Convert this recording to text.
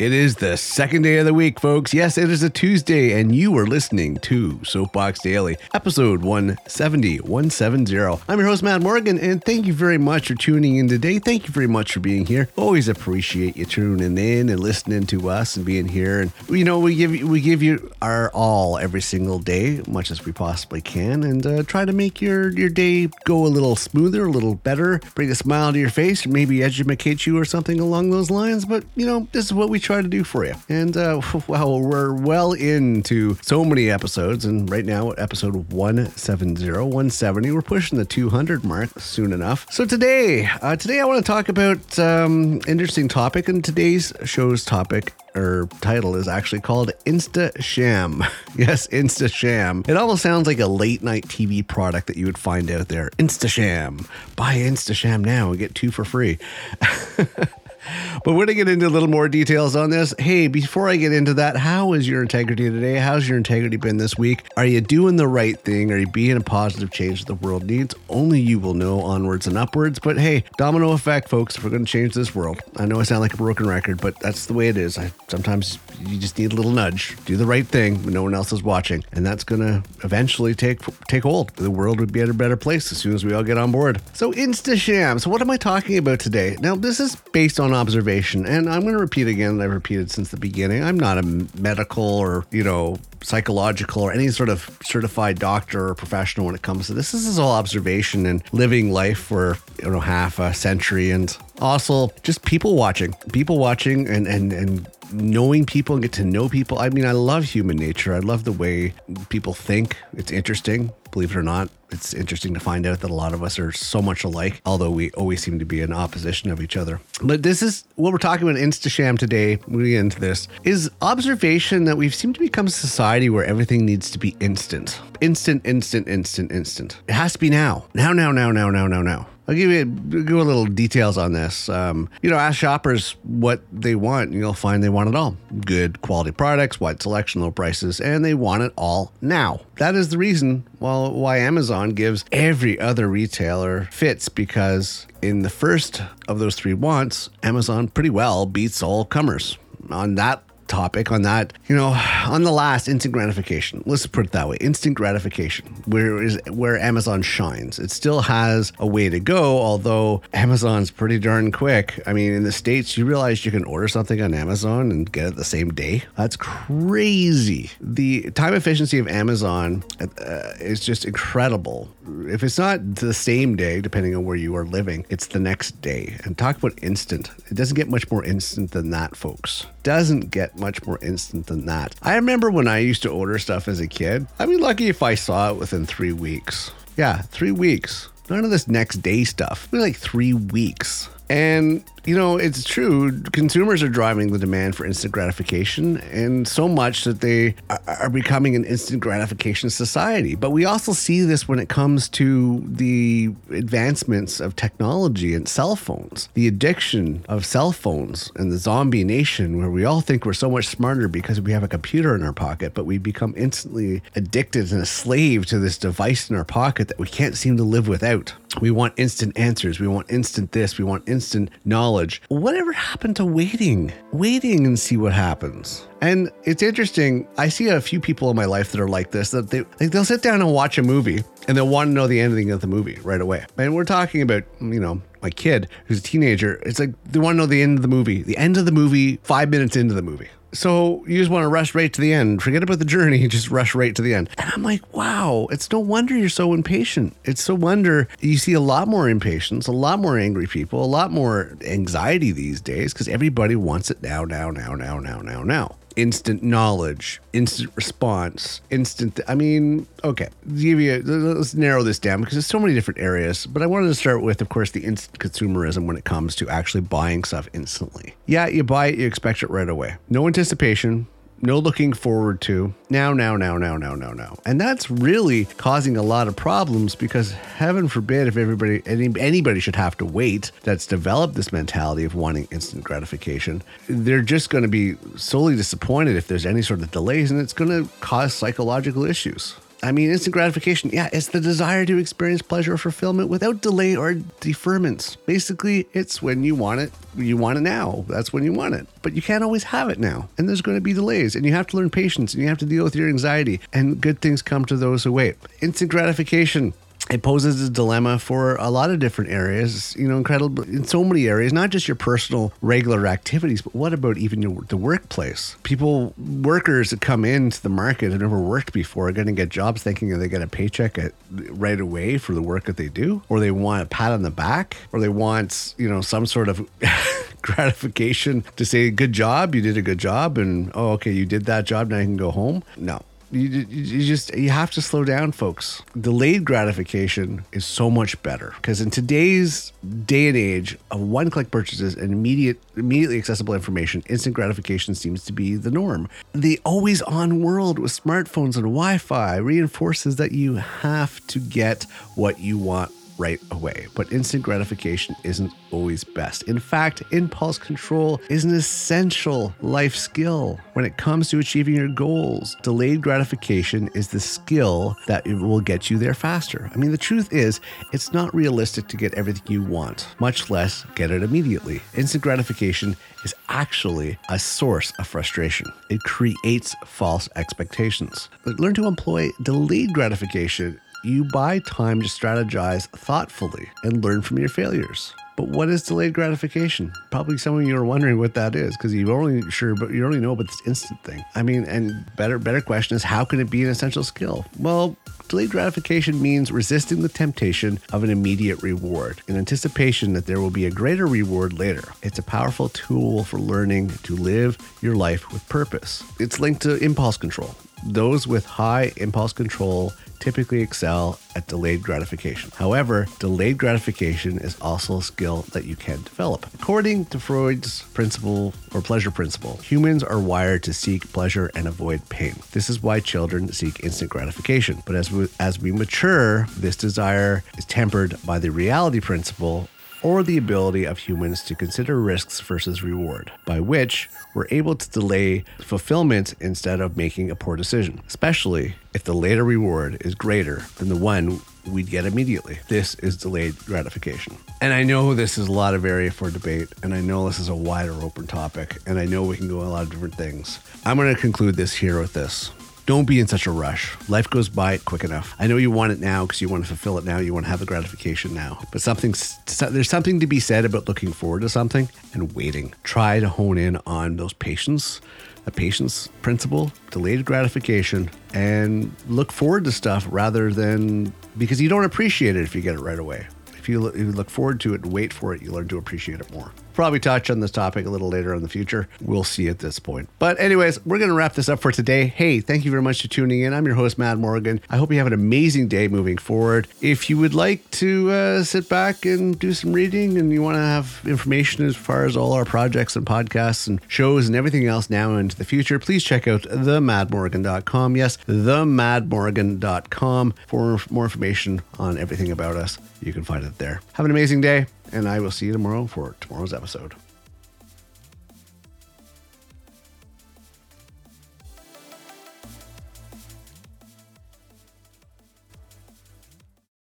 It is the second day of the week, folks. Yes, it is a Tuesday, and you are listening to Soapbox Daily, episode 170, 170. I'm your host, Matt Morgan, and thank you very much for tuning in today. Thank you very much for being here. Always appreciate you tuning in and listening to us and being here. And you know, we give you we give you our all every single day, much as we possibly can, and uh, try to make your your day go a little smoother, a little better, bring a smile to your face, or maybe educate you or something along those lines. But you know, this is what we try to do for you. And uh, well, we're well into so many episodes, and right now, at episode 170, 170, we're pushing the 200 mark soon enough. So today, uh, today I want to talk about um, interesting topic, and today's show's topic or title is actually called Insta Sham. yes, Insta Sham. It almost sounds like a late night TV product that you would find out there. Insta Sham. Buy Insta Sham now and get two for free. But we're going to get into a little more details on this. Hey, before I get into that, how is your integrity today? How's your integrity been this week? Are you doing the right thing? Are you being a positive change that the world needs? Only you will know onwards and upwards. But hey, domino effect, folks, if we're going to change this world. I know I sound like a broken record, but that's the way it is. I, sometimes you just need a little nudge. Do the right thing when no one else is watching. And that's going to eventually take take hold. The world would be at a better place as soon as we all get on board. So, Insta Sham. So, what am I talking about today? Now, this is based on observation. And I'm going to repeat again, I've repeated since the beginning. I'm not a medical or, you know, psychological or any sort of certified doctor or professional when it comes to this. This is all observation and living life for, you know, half a century and also just people watching, people watching and, and, and knowing people and get to know people. I mean, I love human nature. I love the way people think. It's interesting, believe it or not. It's interesting to find out that a lot of us are so much alike, although we always seem to be in opposition of each other. But this is what we're talking about Instasham today. Moving into this is observation that we've seemed to become a society where everything needs to be instant, instant, instant, instant, instant. It has to be now, now, now, now, now, now, now, now. I'll give you give a little details on this. Um, you know, ask shoppers what they want, and you'll find they want it all: good quality products, wide selection, low prices, and they want it all now. That is the reason well, why Amazon gives every other retailer fits because in the first of those three wants, Amazon pretty well beats all comers on that topic on that, you know, on the last instant gratification. Let's put it that way: instant gratification, where is where Amazon shines. It still has a way to go, although Amazon's pretty darn quick. I mean, in the states, you realize you can order something on Amazon and get it the same day. That's crazy. The time efficiency of Amazon uh, is just incredible. If it's not the same day, depending on where you are living, it's the next day. And talk about instant. It doesn't get much more instant than that, folks. Doesn't get much more instant than that. I remember when I used to order stuff as a kid, I'd be lucky if I saw it within three weeks. Yeah, three weeks. None of this next day stuff. Like three weeks. And, you know, it's true. Consumers are driving the demand for instant gratification, and so much that they are becoming an instant gratification society. But we also see this when it comes to the advancements of technology and cell phones, the addiction of cell phones and the zombie nation, where we all think we're so much smarter because we have a computer in our pocket, but we become instantly addicted and a slave to this device in our pocket that we can't seem to live without. We want instant answers. We want instant this. We want instant knowledge. Whatever happened to waiting? Waiting and see what happens. And it's interesting. I see a few people in my life that are like this. That they like they'll sit down and watch a movie and they'll want to know the ending of the movie right away. And we're talking about you know my kid who's a teenager. It's like they want to know the end of the movie. The end of the movie five minutes into the movie. So you just want to rush right to the end. Forget about the journey, just rush right to the end. And I'm like, wow, it's no wonder you're so impatient. It's no wonder you see a lot more impatience, a lot more angry people, a lot more anxiety these days because everybody wants it now, now, now, now, now, now, now instant knowledge, instant response, instant. I mean, okay, give you. Let's narrow this down because there's so many different areas. But I wanted to start with, of course, the instant consumerism when it comes to actually buying stuff instantly. Yeah, you buy it, you expect it right away. No anticipation, no looking forward to. Now, now, now, now, now, now, now. And that's really causing a lot of problems because heaven forbid if everybody any, anybody should have to wait that's developed this mentality of wanting instant gratification. They're just going to be solely disappointed if there's any sort of delays and it's going to cause psychological issues. I mean, instant gratification, yeah, it's the desire to experience pleasure or fulfillment without delay or deferment. Basically, it's when you want it, you want it now. That's when you want it. But you can't always have it now. And there's going to be delays. And you have to learn patience and you have to deal with your anxiety. And good things come to those who wait. Instant gratification it poses a dilemma for a lot of different areas, you know, incredible in so many areas, not just your personal regular activities, but what about even your, the workplace? People, workers that come into the market have never worked before are going to get jobs thinking that they get a paycheck at, right away for the work that they do, or they want a pat on the back, or they want, you know, some sort of gratification to say, good job, you did a good job, and oh, okay, you did that job, now you can go home. No, you, you just you have to slow down folks. Delayed gratification is so much better because in today's day and age of one click purchases and immediate immediately accessible information instant gratification seems to be the norm. The always on world with smartphones and wi-fi reinforces that you have to get what you want right away. But instant gratification isn't always best. In fact, impulse control is an essential life skill when it comes to achieving your goals. Delayed gratification is the skill that will get you there faster. I mean, the truth is, it's not realistic to get everything you want, much less get it immediately. Instant gratification is actually a source of frustration. It creates false expectations. But learn to employ delayed gratification you buy time to strategize thoughtfully and learn from your failures. But what is delayed gratification? Probably some of you are wondering what that is because you're only sure, but you only know about this instant thing. I mean, and better better question is how can it be an essential skill? Well, delayed gratification means resisting the temptation of an immediate reward in anticipation that there will be a greater reward later. It's a powerful tool for learning to live your life with purpose. It's linked to impulse control. Those with high impulse control typically excel at delayed gratification. However, delayed gratification is also a skill that you can develop. According to Freud's principle or pleasure principle, humans are wired to seek pleasure and avoid pain. This is why children seek instant gratification. But as we, as we mature, this desire is tempered by the reality principle or the ability of humans to consider risks versus reward, by which we're able to delay fulfillment instead of making a poor decision, especially if the later reward is greater than the one we'd get immediately. This is delayed gratification. And I know this is a lot of area for debate, and I know this is a wider open topic, and I know we can go a lot of different things. I'm going to conclude this here with this. Don't be in such a rush. Life goes by quick enough. I know you want it now because you want to fulfill it now. You want to have the gratification now. But something there's something to be said about looking forward to something and waiting. Try to hone in on those patience, the patience principle, delayed gratification, and look forward to stuff rather than because you don't appreciate it if you get it right away. If you if you look forward to it and wait for it, you learn to appreciate it more probably touch on this topic a little later in the future. We'll see at this point. But, anyways, we're going to wrap this up for today. Hey, thank you very much for tuning in. I'm your host, Matt Morgan. I hope you have an amazing day moving forward. If you would like to uh, sit back and do some reading and you want to have information as far as all our projects and podcasts and shows and everything else now into the future, please check out themadmorgan.com. Yes, themadmorgan.com for more information on everything about us. You can find it there. Have an amazing day and I will see you tomorrow for tomorrow's episode.